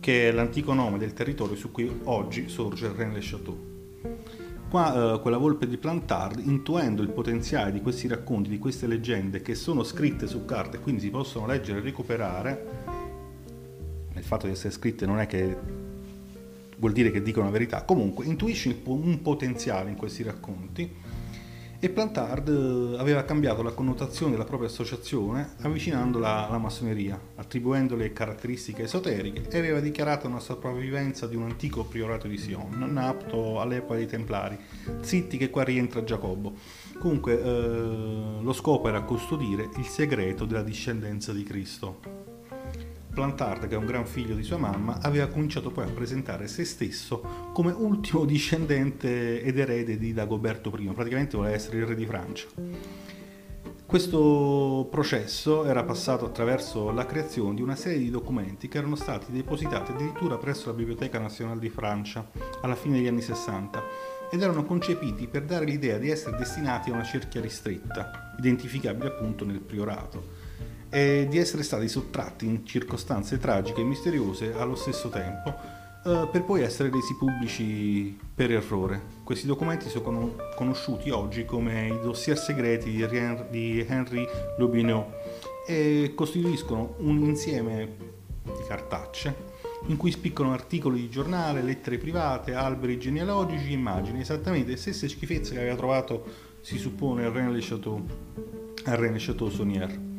che è l'antico nome del territorio su cui oggi sorge il Rennes-le-Château. Qua eh, quella volpe di Plantard, intuendo il potenziale di questi racconti, di queste leggende che sono scritte su carta e quindi si possono leggere e recuperare, il fatto di essere scritte non è che vuol dire che dicono la verità, comunque intuisci un potenziale in questi racconti e Plantard eh, aveva cambiato la connotazione della propria associazione avvicinandola alla massoneria, attribuendole caratteristiche esoteriche e aveva dichiarato una sopravvivenza di un antico priorato di Sion, nato all'epoca dei Templari. Zitti che qua rientra Giacobbo. Comunque eh, lo scopo era custodire il segreto della discendenza di Cristo. Plantard, che è un gran figlio di sua mamma, aveva cominciato poi a presentare se stesso come ultimo discendente ed erede di Dagoberto I, praticamente voleva essere il re di Francia. Questo processo era passato attraverso la creazione di una serie di documenti che erano stati depositati addirittura presso la Biblioteca Nazionale di Francia alla fine degli anni 60 ed erano concepiti per dare l'idea di essere destinati a una cerchia ristretta, identificabile appunto nel priorato, e di essere stati sottratti in circostanze tragiche e misteriose allo stesso tempo, eh, per poi essere resi pubblici per errore. Questi documenti sono conosciuti oggi come i dossier segreti di Henry Lobineau e costituiscono un insieme di cartacce in cui spiccano articoli di giornale, lettere private, alberi genealogici, immagini, esattamente le stesse schifezze che aveva trovato, si suppone, al René Chateau, René Chateau Saunier.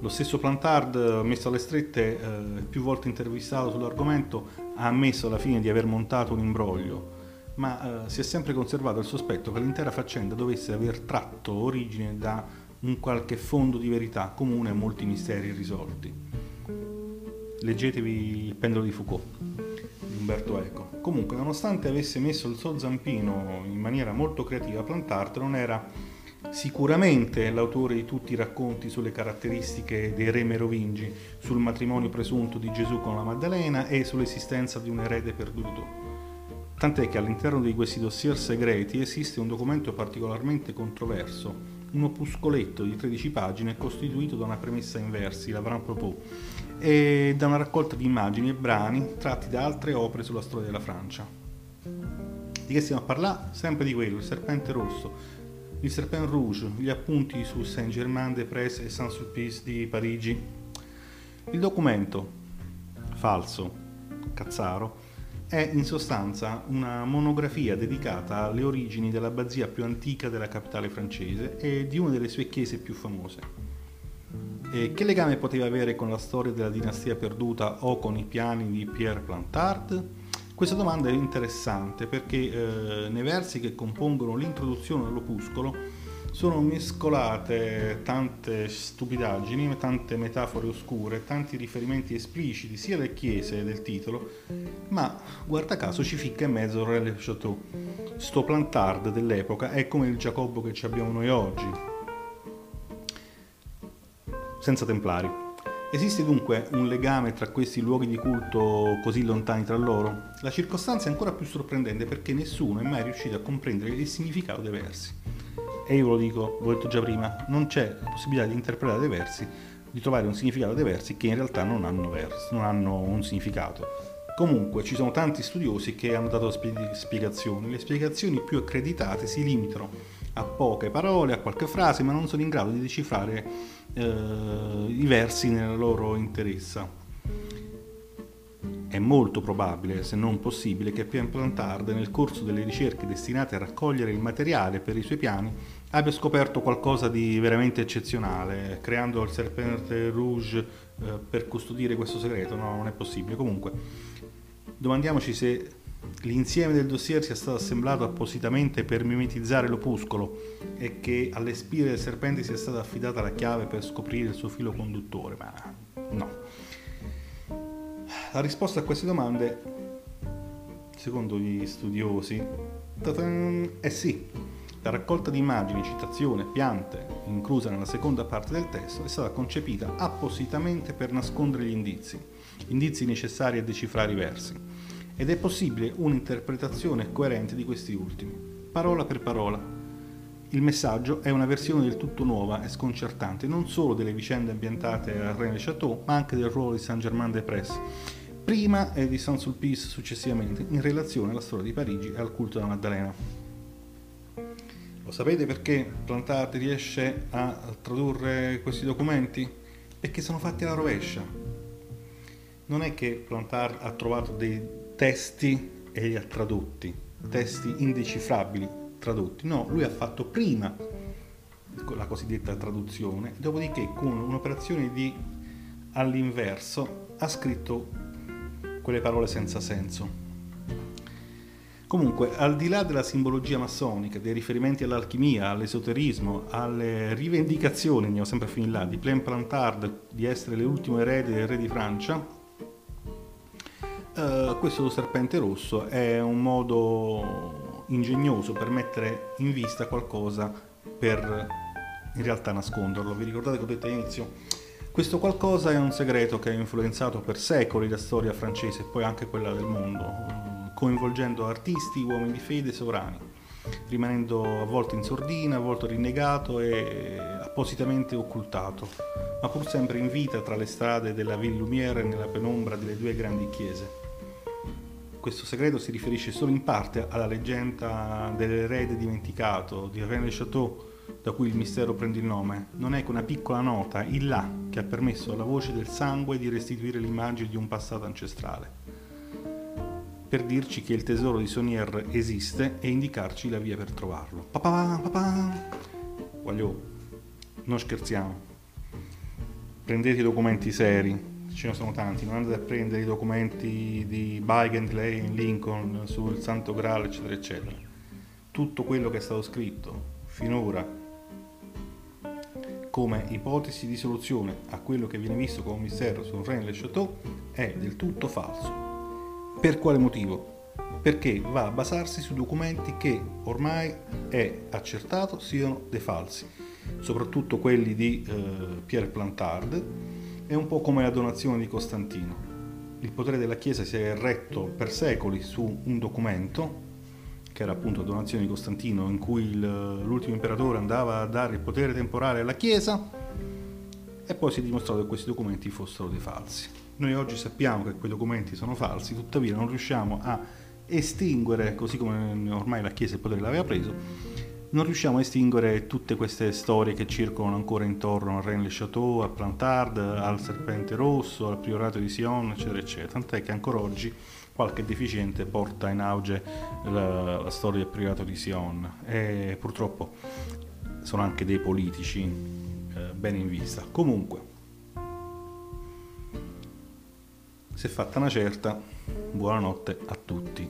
Lo stesso Plantard, messo alle strette, eh, più volte intervistato sull'argomento, ha ammesso alla fine di aver montato un imbroglio, ma eh, si è sempre conservato il sospetto che l'intera faccenda dovesse aver tratto origine da un qualche fondo di verità comune a molti misteri irrisolti leggetevi Il pendolo di Foucault di Umberto Eco. Comunque, nonostante avesse messo il suo zampino in maniera molto creativa, Plantart non era sicuramente l'autore di tutti i racconti sulle caratteristiche dei re merovingi, sul matrimonio presunto di Gesù con la Maddalena e sull'esistenza di un erede perduto. Tant'è che all'interno di questi dossier segreti esiste un documento particolarmente controverso, un opuscoletto di 13 pagine costituito da una premessa in versi, la Grand Propos, e da una raccolta di immagini e brani tratti da altre opere sulla storia della Francia. Di che stiamo a parlare? Sempre di quello, il serpente rosso, il serpent rouge, gli appunti su Saint-Germain-des-Prés e Saint-Sulpice di Parigi. Il documento, falso, cazzaro, è in sostanza una monografia dedicata alle origini dell'abbazia più antica della capitale francese e di una delle sue chiese più famose. E che legame poteva avere con la storia della dinastia perduta o con i piani di Pierre Plantard? Questa domanda è interessante perché eh, nei versi che compongono l'introduzione all'opuscolo sono mescolate tante stupidaggini, tante metafore oscure, tanti riferimenti espliciti sia alle chiese del titolo, ma guarda caso ci ficca in mezzo Re Le Chateau. Sto plantard dell'epoca è come il Giacobbo che abbiamo noi oggi, senza templari. Esiste dunque un legame tra questi luoghi di culto così lontani tra loro? La circostanza è ancora più sorprendente perché nessuno è mai riuscito a comprendere il significato dei versi e io ve lo dico, l'ho detto già prima, non c'è possibilità di interpretare dei versi, di trovare un significato dei versi che in realtà non hanno, versi, non hanno un significato. Comunque ci sono tanti studiosi che hanno dato spiegazioni, le spiegazioni più accreditate si limitano a poche parole, a qualche frase, ma non sono in grado di decifrare eh, i versi nella loro interezza. È molto probabile, se non possibile, che Pierre Plantard, nel corso delle ricerche destinate a raccogliere il materiale per i suoi piani, abbia scoperto qualcosa di veramente eccezionale, creando il Serpente Rouge eh, per custodire questo segreto. No, non è possibile. Comunque, domandiamoci se l'insieme del dossier sia stato assemblato appositamente per mimetizzare l'opuscolo e che alle spire del serpente sia stata affidata la chiave per scoprire il suo filo conduttore, ma no. La risposta a queste domande, secondo gli studiosi, è sì. La raccolta di immagini, citazioni, piante, inclusa nella seconda parte del testo, è stata concepita appositamente per nascondere gli indizi, indizi necessari a decifrare i versi, ed è possibile un'interpretazione coerente di questi ultimi, parola per parola. Il messaggio è una versione del tutto nuova e sconcertante non solo delle vicende ambientate a René Chateau, ma anche del ruolo di Saint-Germain-des-Prés prima e di Saint-Sulpice successivamente, in relazione alla storia di Parigi e al culto della Maddalena. Lo sapete perché Plantard riesce a tradurre questi documenti? Perché sono fatti alla rovescia. Non è che Plantard ha trovato dei testi e li ha tradotti, testi indecifrabili tradotti, no, lui ha fatto prima la cosiddetta traduzione, dopodiché con un'operazione di all'inverso ha scritto quelle parole senza senso. Comunque, al di là della simbologia massonica, dei riferimenti all'alchimia, all'esoterismo, alle rivendicazioni, andiamo sempre a finire là, di Plain Plantard di essere l'ultimo erede del re di Francia, eh, questo serpente rosso è un modo ingegnoso per mettere in vista qualcosa per in realtà nasconderlo. Vi ricordate che ho detto all'inizio? Questo qualcosa è un segreto che ha influenzato per secoli la storia francese e poi anche quella del mondo coinvolgendo artisti, uomini di fede, sovrani, rimanendo a volte in sordina, a volte rinnegato e appositamente occultato, ma pur sempre in vita tra le strade della Ville Lumière e nella penombra delle due grandi chiese. Questo segreto si riferisce solo in parte alla leggenda dell'erede dimenticato di René Chateau, da cui il mistero prende il nome, non è che una piccola nota, il là, che ha permesso alla voce del sangue di restituire l'immagine di un passato ancestrale per dirci che il tesoro di Sonier esiste e indicarci la via per trovarlo. Papà, papà. Voglio, non scherziamo. Prendete i documenti seri, ce ne sono tanti, non andate a prendere i documenti di Bygand, Lane, Lincoln sul Santo Graal, eccetera, eccetera. Tutto quello che è stato scritto finora come ipotesi di soluzione a quello che viene visto come un mistero su Rennes le Chateau è del tutto falso. Per quale motivo? Perché va a basarsi su documenti che ormai è accertato siano dei falsi, soprattutto quelli di eh, Pierre Plantard, è un po' come la donazione di Costantino. Il potere della Chiesa si è erretto per secoli su un documento, che era appunto la donazione di Costantino, in cui il, l'ultimo imperatore andava a dare il potere temporale alla Chiesa, e poi si è dimostrato che questi documenti fossero dei falsi. Noi oggi sappiamo che quei documenti sono falsi, tuttavia non riusciamo a estinguere, così come ormai la Chiesa il potere l'aveva preso, non riusciamo a estinguere tutte queste storie che circolano ancora intorno a Rennes-le-Château, a Plantard, al Serpente Rosso, al Priorato di Sion, eccetera, eccetera. Tant'è che ancora oggi qualche deficiente porta in auge la, la storia del Priorato di Sion e purtroppo sono anche dei politici eh, ben in vista. Comunque, Se è fatta una certa, buonanotte a tutti.